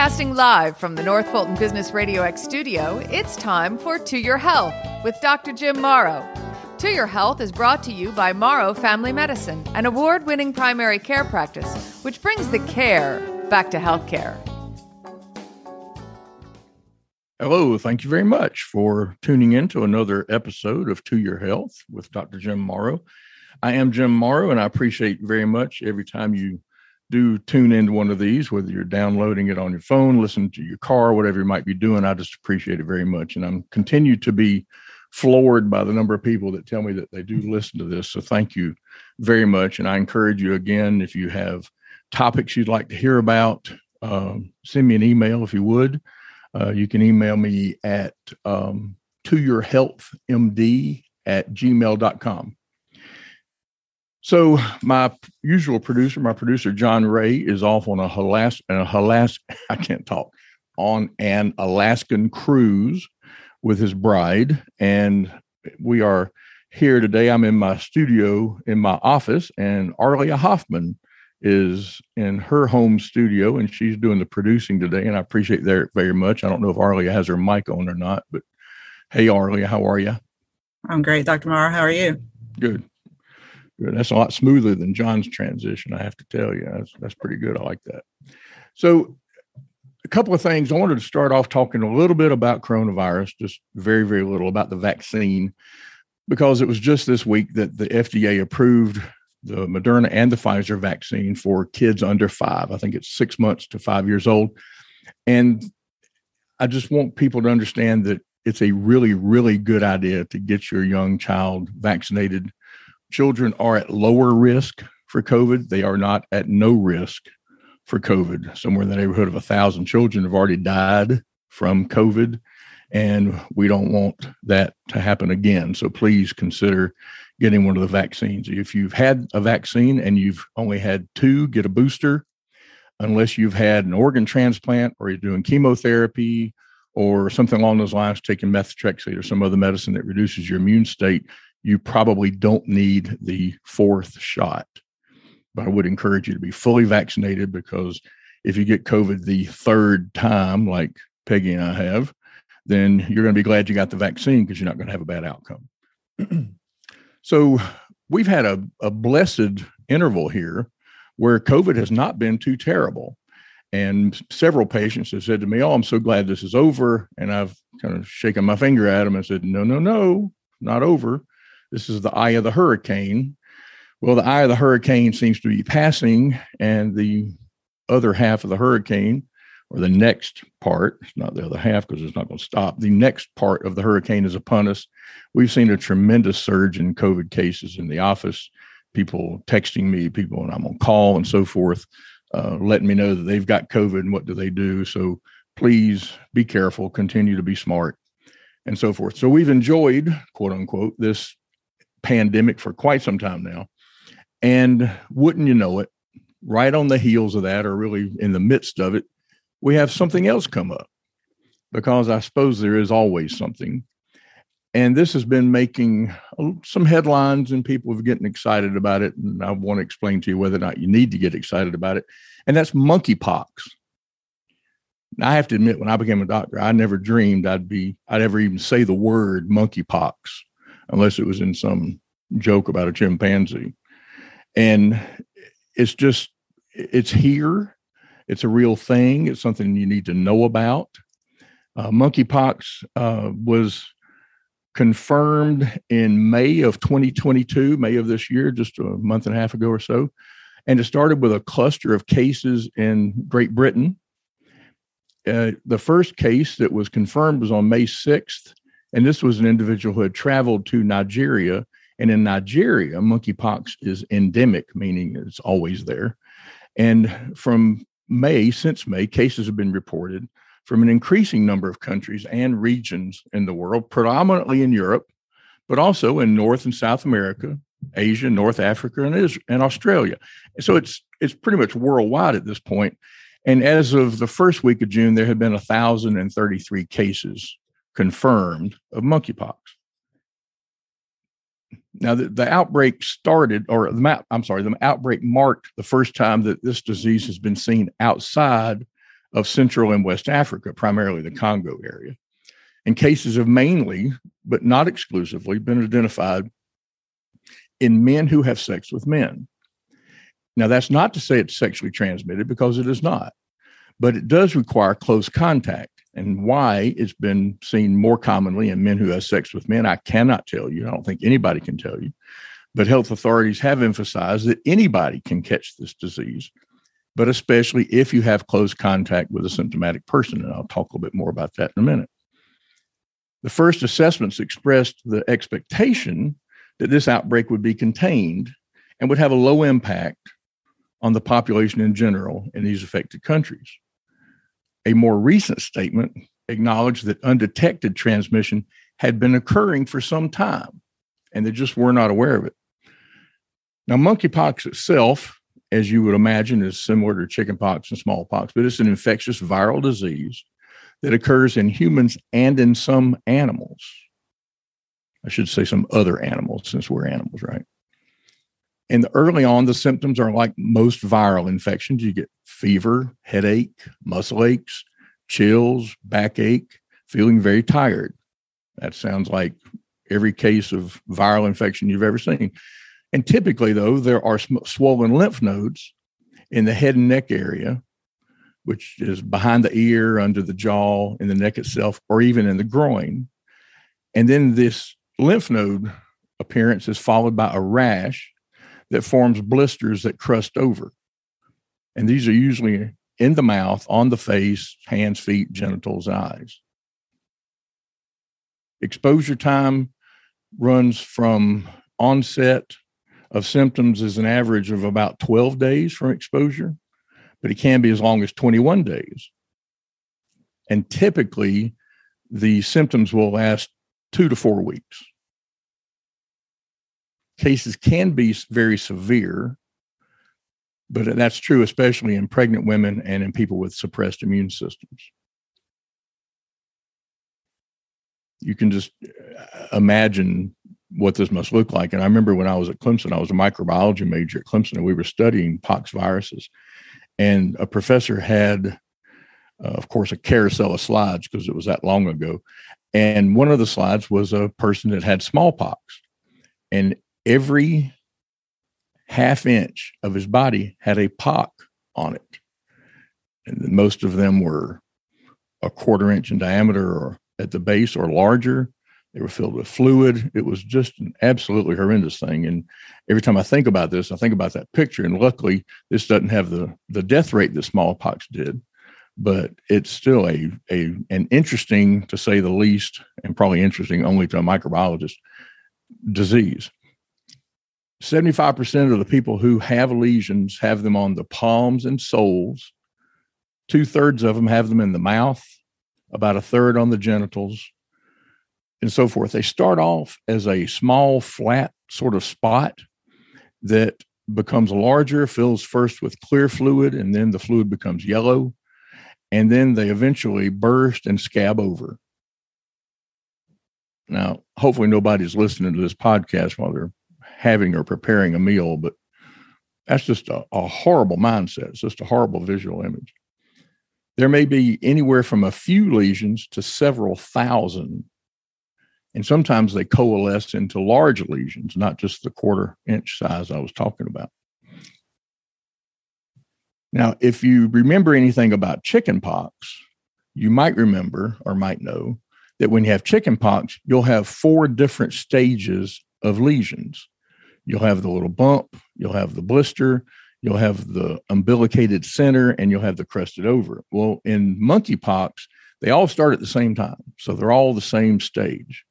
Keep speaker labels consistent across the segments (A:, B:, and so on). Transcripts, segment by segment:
A: Broadcasting live from the North Fulton Business Radio X studio, it's time for To Your Health with Dr. Jim Morrow. To Your Health is brought to you by Morrow Family Medicine, an award winning primary care practice which brings the care back to healthcare.
B: Hello, thank you very much for tuning in to another episode of To Your Health with Dr. Jim Morrow. I am Jim Morrow, and I appreciate very much every time you do tune into one of these, whether you're downloading it on your phone, listen to your car, whatever you might be doing. I just appreciate it very much. And I'm continue to be floored by the number of people that tell me that they do listen to this. So thank you very much. And I encourage you again, if you have topics you'd like to hear about, um, send me an email if you would. Uh, you can email me at um, to your health md at gmail.com. So my usual producer, my producer John Ray, is off on a Halas and a Halas I can't talk on an Alaskan cruise with his bride, and we are here today. I'm in my studio in my office, and Arlia Hoffman is in her home studio and she's doing the producing today. And I appreciate that very much. I don't know if Arlia has her mic on or not, but hey, Arlia, how are you?
C: I'm great, Dr. Morrow. How are you?
B: Good. That's a lot smoother than John's transition, I have to tell you. That's, that's pretty good. I like that. So, a couple of things. I wanted to start off talking a little bit about coronavirus, just very, very little about the vaccine, because it was just this week that the FDA approved the Moderna and the Pfizer vaccine for kids under five. I think it's six months to five years old. And I just want people to understand that it's a really, really good idea to get your young child vaccinated. Children are at lower risk for COVID. They are not at no risk for COVID. Somewhere in the neighborhood of a thousand children have already died from COVID. And we don't want that to happen again. So please consider getting one of the vaccines. If you've had a vaccine and you've only had two, get a booster. Unless you've had an organ transplant or you're doing chemotherapy or something along those lines, taking methotrexate or some other medicine that reduces your immune state, you probably don't need the fourth shot. But I would encourage you to be fully vaccinated because if you get COVID the third time, like Peggy and I have, then you're going to be glad you got the vaccine because you're not going to have a bad outcome. So we've had a, a blessed interval here where COVID has not been too terrible. And several patients have said to me, Oh, I'm so glad this is over. And I've kind of shaken my finger at them and said, No, no, no, not over. This is the eye of the hurricane. Well, the eye of the hurricane seems to be passing, and the other half of the hurricane or the next part, it's not the other half because it's not going to stop. The next part of the hurricane is upon us. We've seen a tremendous surge in COVID cases in the office, people texting me, people when I'm on call and so forth, uh, letting me know that they've got COVID and what do they do. So please be careful, continue to be smart, and so forth. So we've enjoyed, quote unquote, this pandemic for quite some time now. And wouldn't you know it, right on the heels of that, or really in the midst of it, we have something else come up because I suppose there is always something. And this has been making some headlines and people are getting excited about it. And I want to explain to you whether or not you need to get excited about it. And that's monkeypox. Now, I have to admit, when I became a doctor, I never dreamed I'd be, I'd ever even say the word monkeypox unless it was in some joke about a chimpanzee. And it's just, it's here it's a real thing. It's something you need to know about. Uh, monkeypox uh, was confirmed in May of 2022, May of this year, just a month and a half ago or so. And it started with a cluster of cases in Great Britain. Uh, the first case that was confirmed was on May 6th. And this was an individual who had traveled to Nigeria. And in Nigeria, monkeypox is endemic, meaning it's always there. And from May, since May, cases have been reported from an increasing number of countries and regions in the world, predominantly in Europe, but also in North and South America, Asia, North Africa, and, Israel, and Australia. So it's it's pretty much worldwide at this point. And as of the first week of June, there have been 1,033 cases confirmed of monkeypox. Now, the, the outbreak started, or the map, I'm sorry, the outbreak marked the first time that this disease has been seen outside of Central and West Africa, primarily the Congo area. And cases have mainly, but not exclusively, been identified in men who have sex with men. Now, that's not to say it's sexually transmitted because it is not, but it does require close contact. And why it's been seen more commonly in men who have sex with men, I cannot tell you. I don't think anybody can tell you. But health authorities have emphasized that anybody can catch this disease, but especially if you have close contact with a symptomatic person. And I'll talk a little bit more about that in a minute. The first assessments expressed the expectation that this outbreak would be contained and would have a low impact on the population in general in these affected countries. A more recent statement acknowledged that undetected transmission had been occurring for some time and they just were not aware of it. Now, monkeypox itself, as you would imagine, is similar to chickenpox and smallpox, but it's an infectious viral disease that occurs in humans and in some animals. I should say some other animals since we're animals, right? And early on, the symptoms are like most viral infections. You get fever, headache, muscle aches, chills, backache, feeling very tired. That sounds like every case of viral infection you've ever seen. And typically, though, there are swollen lymph nodes in the head and neck area, which is behind the ear, under the jaw, in the neck itself, or even in the groin. And then this lymph node appearance is followed by a rash that forms blisters that crust over. And these are usually in the mouth, on the face, hands, feet, genitals, eyes. Exposure time runs from onset of symptoms is an average of about 12 days from exposure, but it can be as long as 21 days. And typically, the symptoms will last two to four weeks cases can be very severe, but that's true especially in pregnant women and in people with suppressed immune systems. You can just uh, imagine what this must look like. And I remember when I was at Clemson, I was a microbiology major at Clemson, and we were studying pox viruses. And a professor had, uh, of course, a carousel of slides because it was that long ago. And one of the slides was a person that had smallpox. And every half inch of his body had a pock on it. And most of them were a quarter inch in diameter or at the base or larger. They were filled with fluid. It was just an absolutely horrendous thing. And every time I think about this, I think about that picture. And luckily, this doesn't have the, the death rate that smallpox did, but it's still a, a an interesting, to say the least, and probably interesting only to a microbiologist, disease. 75% of the people who have lesions have them on the palms and soles. Two thirds of them have them in the mouth, about a third on the genitals, and so forth. They start off as a small, flat sort of spot that becomes larger, fills first with clear fluid, and then the fluid becomes yellow. And then they eventually burst and scab over. Now, hopefully, nobody's listening to this podcast while they're having or preparing a meal, but that's just a, a horrible mindset. It's just a horrible visual image. There may be anywhere from a few lesions to several thousand. And sometimes they coalesce into large lesions, not just the quarter inch size I was talking about. Now, if you remember anything about chickenpox, you might remember or might know that when you have chickenpox, you'll have four different stages of lesions. You'll have the little bump, you'll have the blister, you'll have the umbilicated center, and you'll have the crusted over. Well, in monkeypox, they all start at the same time. So they're all the same stage.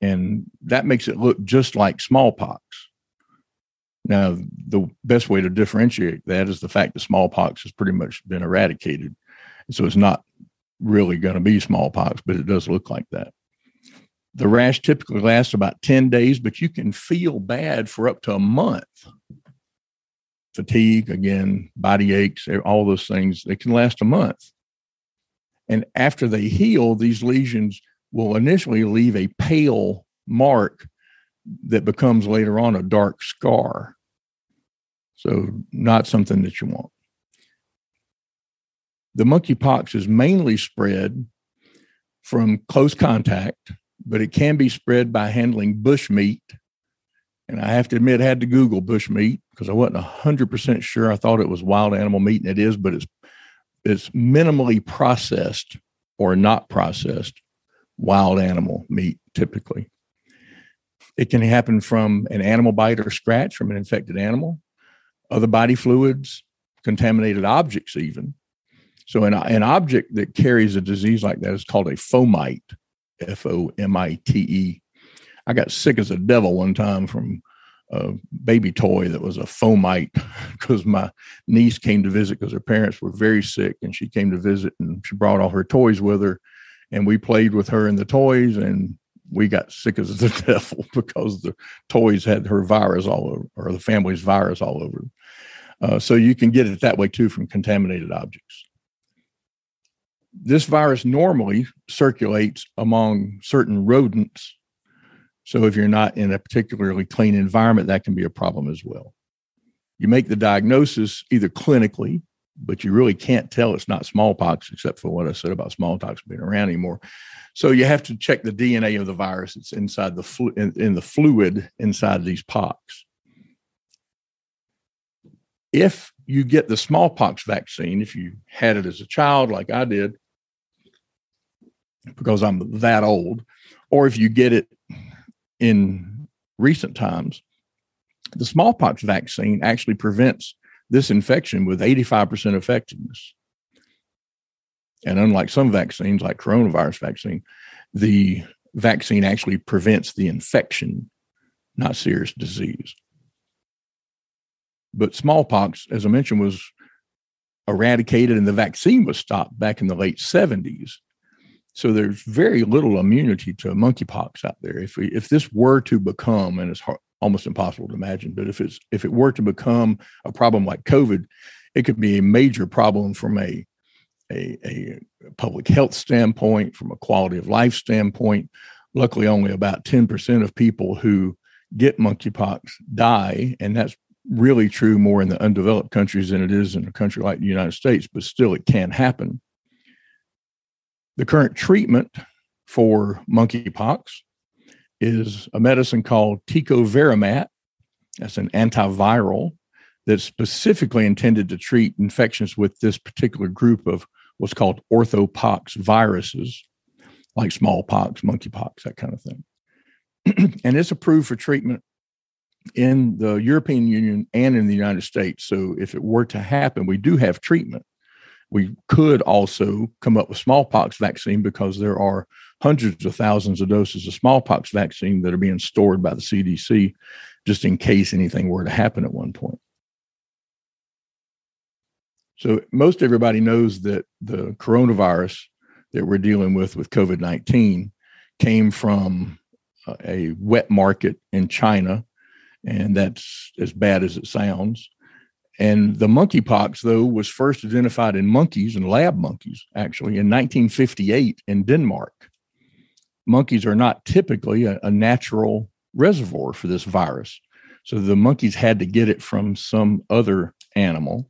B: And that makes it look just like smallpox. Now, the best way to differentiate that is the fact that smallpox has pretty much been eradicated. So it's not really going to be smallpox, but it does look like that. The rash typically lasts about 10 days, but you can feel bad for up to a month. Fatigue, again, body aches, all those things, they can last a month. And after they heal, these lesions will initially leave a pale mark that becomes later on a dark scar. So, not something that you want. the monkeypox is mainly spread from close contact, but it can be spread by handling bush meat. And I have to admit, I had to Google bush meat because I wasn't 100% sure. I thought it was wild animal meat, and it is, but it's, it's minimally processed or not processed wild animal meat typically. It can happen from an animal bite or scratch from an infected animal, other body fluids, contaminated objects, even. So, an, an object that carries a disease like that is called a fomite, F O M I T E. I got sick as a devil one time from a baby toy that was a fomite because my niece came to visit because her parents were very sick and she came to visit and she brought all her toys with her and we played with her and the toys and we got sick as the devil because the toys had her virus all over or the family's virus all over uh, so you can get it that way too from contaminated objects this virus normally circulates among certain rodents so if you're not in a particularly clean environment that can be a problem as well you make the diagnosis either clinically but you really can't tell it's not smallpox, except for what I said about smallpox being around anymore. So you have to check the DNA of the virus that's inside the flu- in, in the fluid inside these pox. If you get the smallpox vaccine, if you had it as a child, like I did, because I'm that old, or if you get it in recent times, the smallpox vaccine actually prevents this infection with 85% effectiveness. And unlike some vaccines, like coronavirus vaccine, the vaccine actually prevents the infection, not serious disease. But smallpox, as I mentioned, was eradicated and the vaccine was stopped back in the late 70s. So there's very little immunity to monkeypox out there. If we, if this were to become, and it's hard, almost impossible to imagine. But if it's if it were to become a problem like COVID, it could be a major problem from a a, a public health standpoint, from a quality of life standpoint. Luckily, only about 10% of people who get monkeypox die, and that's really true more in the undeveloped countries than it is in a country like the United States, but still it can happen. The current treatment for monkeypox is a medicine called tecovirimat. That's an antiviral that's specifically intended to treat infections with this particular group of what's called orthopox viruses, like smallpox, monkeypox, that kind of thing. and it's approved for treatment in the European Union and in the United States. So if it were to happen, we do have treatment. We could also come up with smallpox vaccine because there are hundreds of thousands of doses of smallpox vaccine that are being stored by the CDC just in case anything were to happen at one point. So, most everybody knows that the coronavirus that we're dealing with with COVID 19 came from uh, a wet market in China, and that's as bad as it sounds. And the monkeypox, though, was first identified in monkeys and lab monkeys, actually, in 1958 in Denmark monkeys are not typically a, a natural reservoir for this virus. So the monkeys had to get it from some other animal.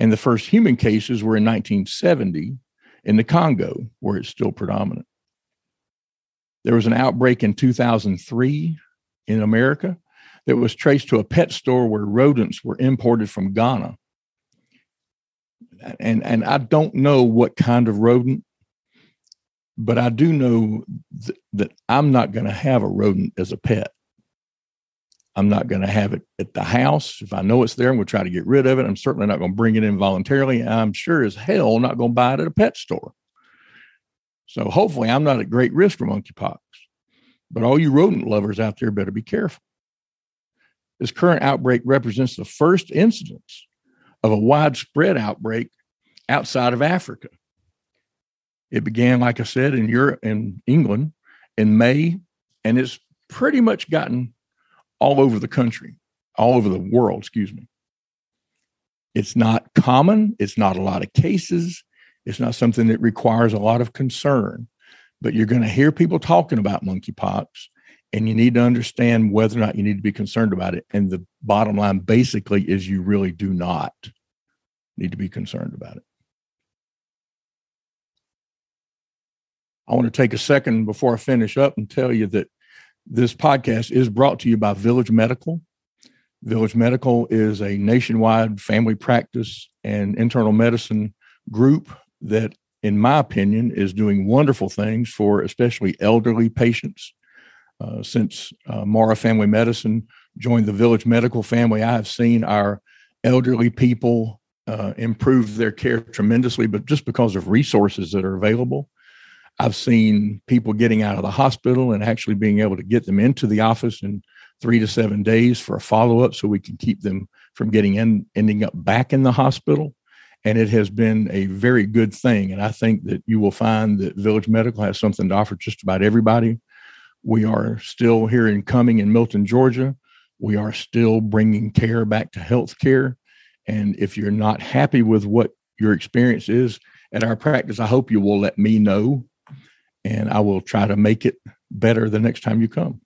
B: And the first human cases were in 1970 in the Congo, where it's still predominant. There was an outbreak in 2003 in America that was traced to a pet store where rodents were imported from Ghana. And, and I don't know what kind of rodent but I do know th- that I'm not going to have a rodent as a pet. I'm not going to have it at the house. If I know it's there, I'm going to try to get rid of it. I'm certainly not going to bring it in voluntarily. I'm sure as hell not going to buy it at a pet store. So hopefully I'm not at great risk for monkeypox. But all you rodent lovers out there better be careful. This current outbreak represents the first incidence of a widespread outbreak outside of Africa. It began, like I said, in Europe in England in May, and it's pretty much gotten all over the country, all over the world, excuse me. It's not common, it's not a lot of cases, it's not something that requires a lot of concern, but you're going to hear people talking about monkeypox, and you need to understand whether or not you need to be concerned about it. And the bottom line basically is you really do not need to be concerned about it. I want to take a second before I finish up and tell you that this podcast is brought to you by Village Medical. Village Medical is a nationwide family practice and internal medicine group that, in my opinion, is doing wonderful things for especially elderly patients. Uh, since uh, Morrow Family Medicine joined the Village Medical family, I have seen our elderly people uh, improve their care tremendously, but just because of resources that are available. I've seen people getting out of the hospital and actually being able to get them into the office in three to seven days for a follow up so we can keep them from getting in, ending up back in the hospital. And it has been a very good thing. And I think that you will find that Village Medical has something to offer just about everybody. We are still here in Cumming in Milton, Georgia. We are still bringing care back to health care. And if you're not happy with what your experience is at our practice, I hope you will let me know and I will try to make it better the next time you come.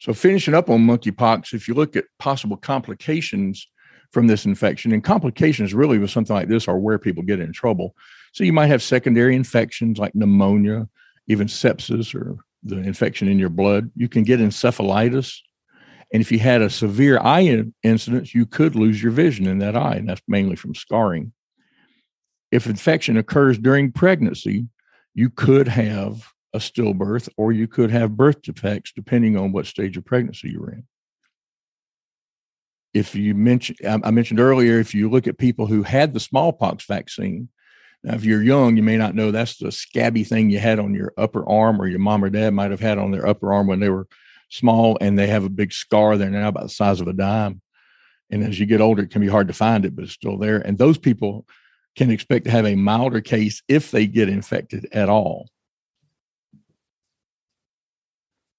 B: So, finishing up on monkeypox, if you look at possible complications from this infection, and complications really with something like this are where people get in trouble. So, you might have secondary infections like pneumonia, even sepsis or the infection in your blood. You can get encephalitis. And if you had a severe eye incident, you could lose your vision in that eye, and that's mainly from scarring. If infection occurs during pregnancy, you could have a stillbirth or you could have birth defects depending on what stage of pregnancy you're in. If you mentioned, I mentioned earlier, if you look at people who had the smallpox vaccine, now if you're young, you may not know that's the scabby thing you had on your upper arm or your mom or dad might have had on their upper arm when they were small and they have a big scar there now about the size of a dime. And as you get older, it can be hard to find it, but it's still there. And those people can expect to have a milder case if they get infected at all.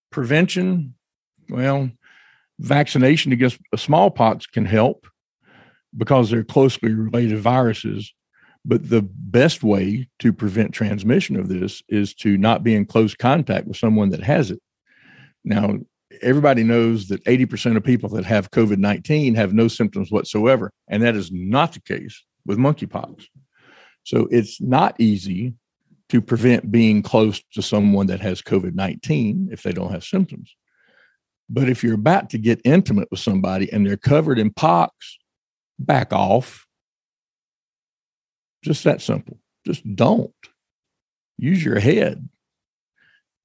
B: Prevention, well, vaccination against smallpox can help because they're closely related viruses. But the best way to prevent transmission of this is to not be in close contact with someone that has it. Now, everybody knows that 80% of people that have COVID 19 have no symptoms whatsoever. And that is not the case with monkeypox. So it's not easy to prevent being close to someone that has COVID 19 if they don't have symptoms. But if you're about to get intimate with somebody and they're covered in pox, back off. Just that simple. Just don't. Use your head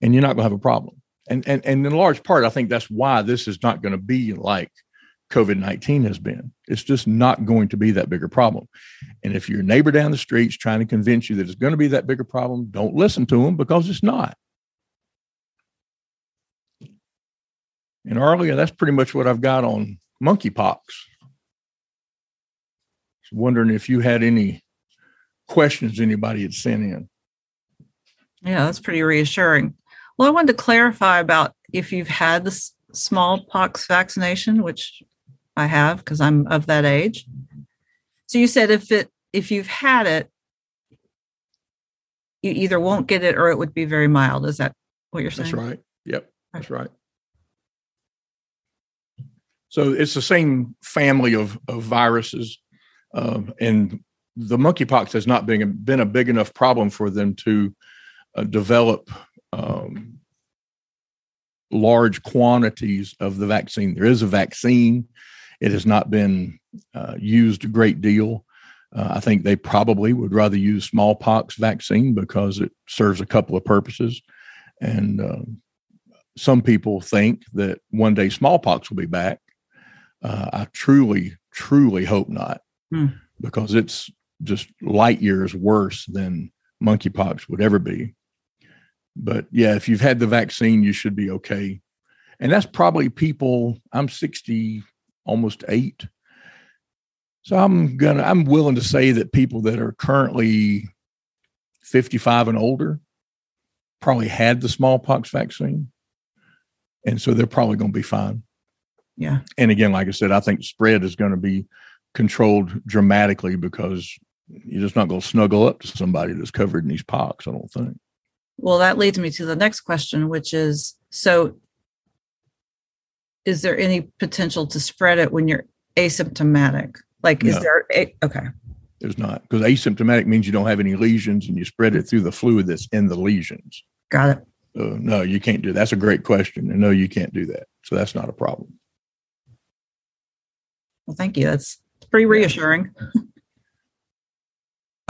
B: and you're not going to have a problem. And, and, and in large part, I think that's why this is not going to be like COVID 19 has been. It's just not going to be that bigger problem. And if your neighbor down the street's trying to convince you that it's going to be that bigger problem, don't listen to them because it's not. And earlier, that's pretty much what I've got on monkeypox. Wondering if you had any questions anybody had sent in.
C: Yeah, that's pretty reassuring. Well, I wanted to clarify about if you've had the smallpox vaccination, which I have because I'm of that age. So you said if it if you've had it, you either won't get it or it would be very mild. Is that what you're saying?
B: That's right. Yep, that's right. So it's the same family of of viruses, um, and the monkeypox has not been been a big enough problem for them to uh, develop um, large quantities of the vaccine. There is a vaccine. It has not been uh, used a great deal. Uh, I think they probably would rather use smallpox vaccine because it serves a couple of purposes. And uh, some people think that one day smallpox will be back. Uh, I truly, truly hope not, hmm. because it's just light years worse than monkeypox would ever be. But yeah, if you've had the vaccine, you should be okay. And that's probably people, I'm 60, almost eight. So I'm gonna I'm willing to say that people that are currently 55 and older probably had the smallpox vaccine. And so they're probably going to be fine.
C: Yeah.
B: And again, like I said, I think spread is going to be controlled dramatically because you're just not going to snuggle up to somebody that's covered in these pox, I don't think.
C: Well, that leads me to the next question, which is so is there any potential to spread it when you're asymptomatic? Like, is no. there a, okay?
B: There's not because asymptomatic means you don't have any lesions and you spread it through the fluid that's in the lesions.
C: Got it.
B: So no, you can't do that. That's a great question. And no, you can't do that. So that's not a problem.
C: Well, thank you. That's pretty reassuring.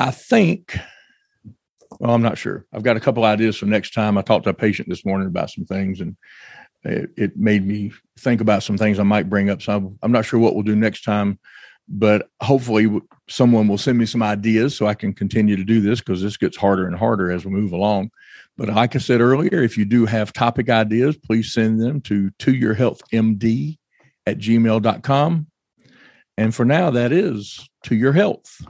B: I think, well, I'm not sure. I've got a couple ideas for next time. I talked to a patient this morning about some things and it, it made me think about some things I might bring up. So I'm, I'm not sure what we'll do next time, but hopefully someone will send me some ideas so I can continue to do this because this gets harder and harder as we move along. But like I said earlier, if you do have topic ideas, please send them to to your health md at gmail.com. And for now, that is to your health.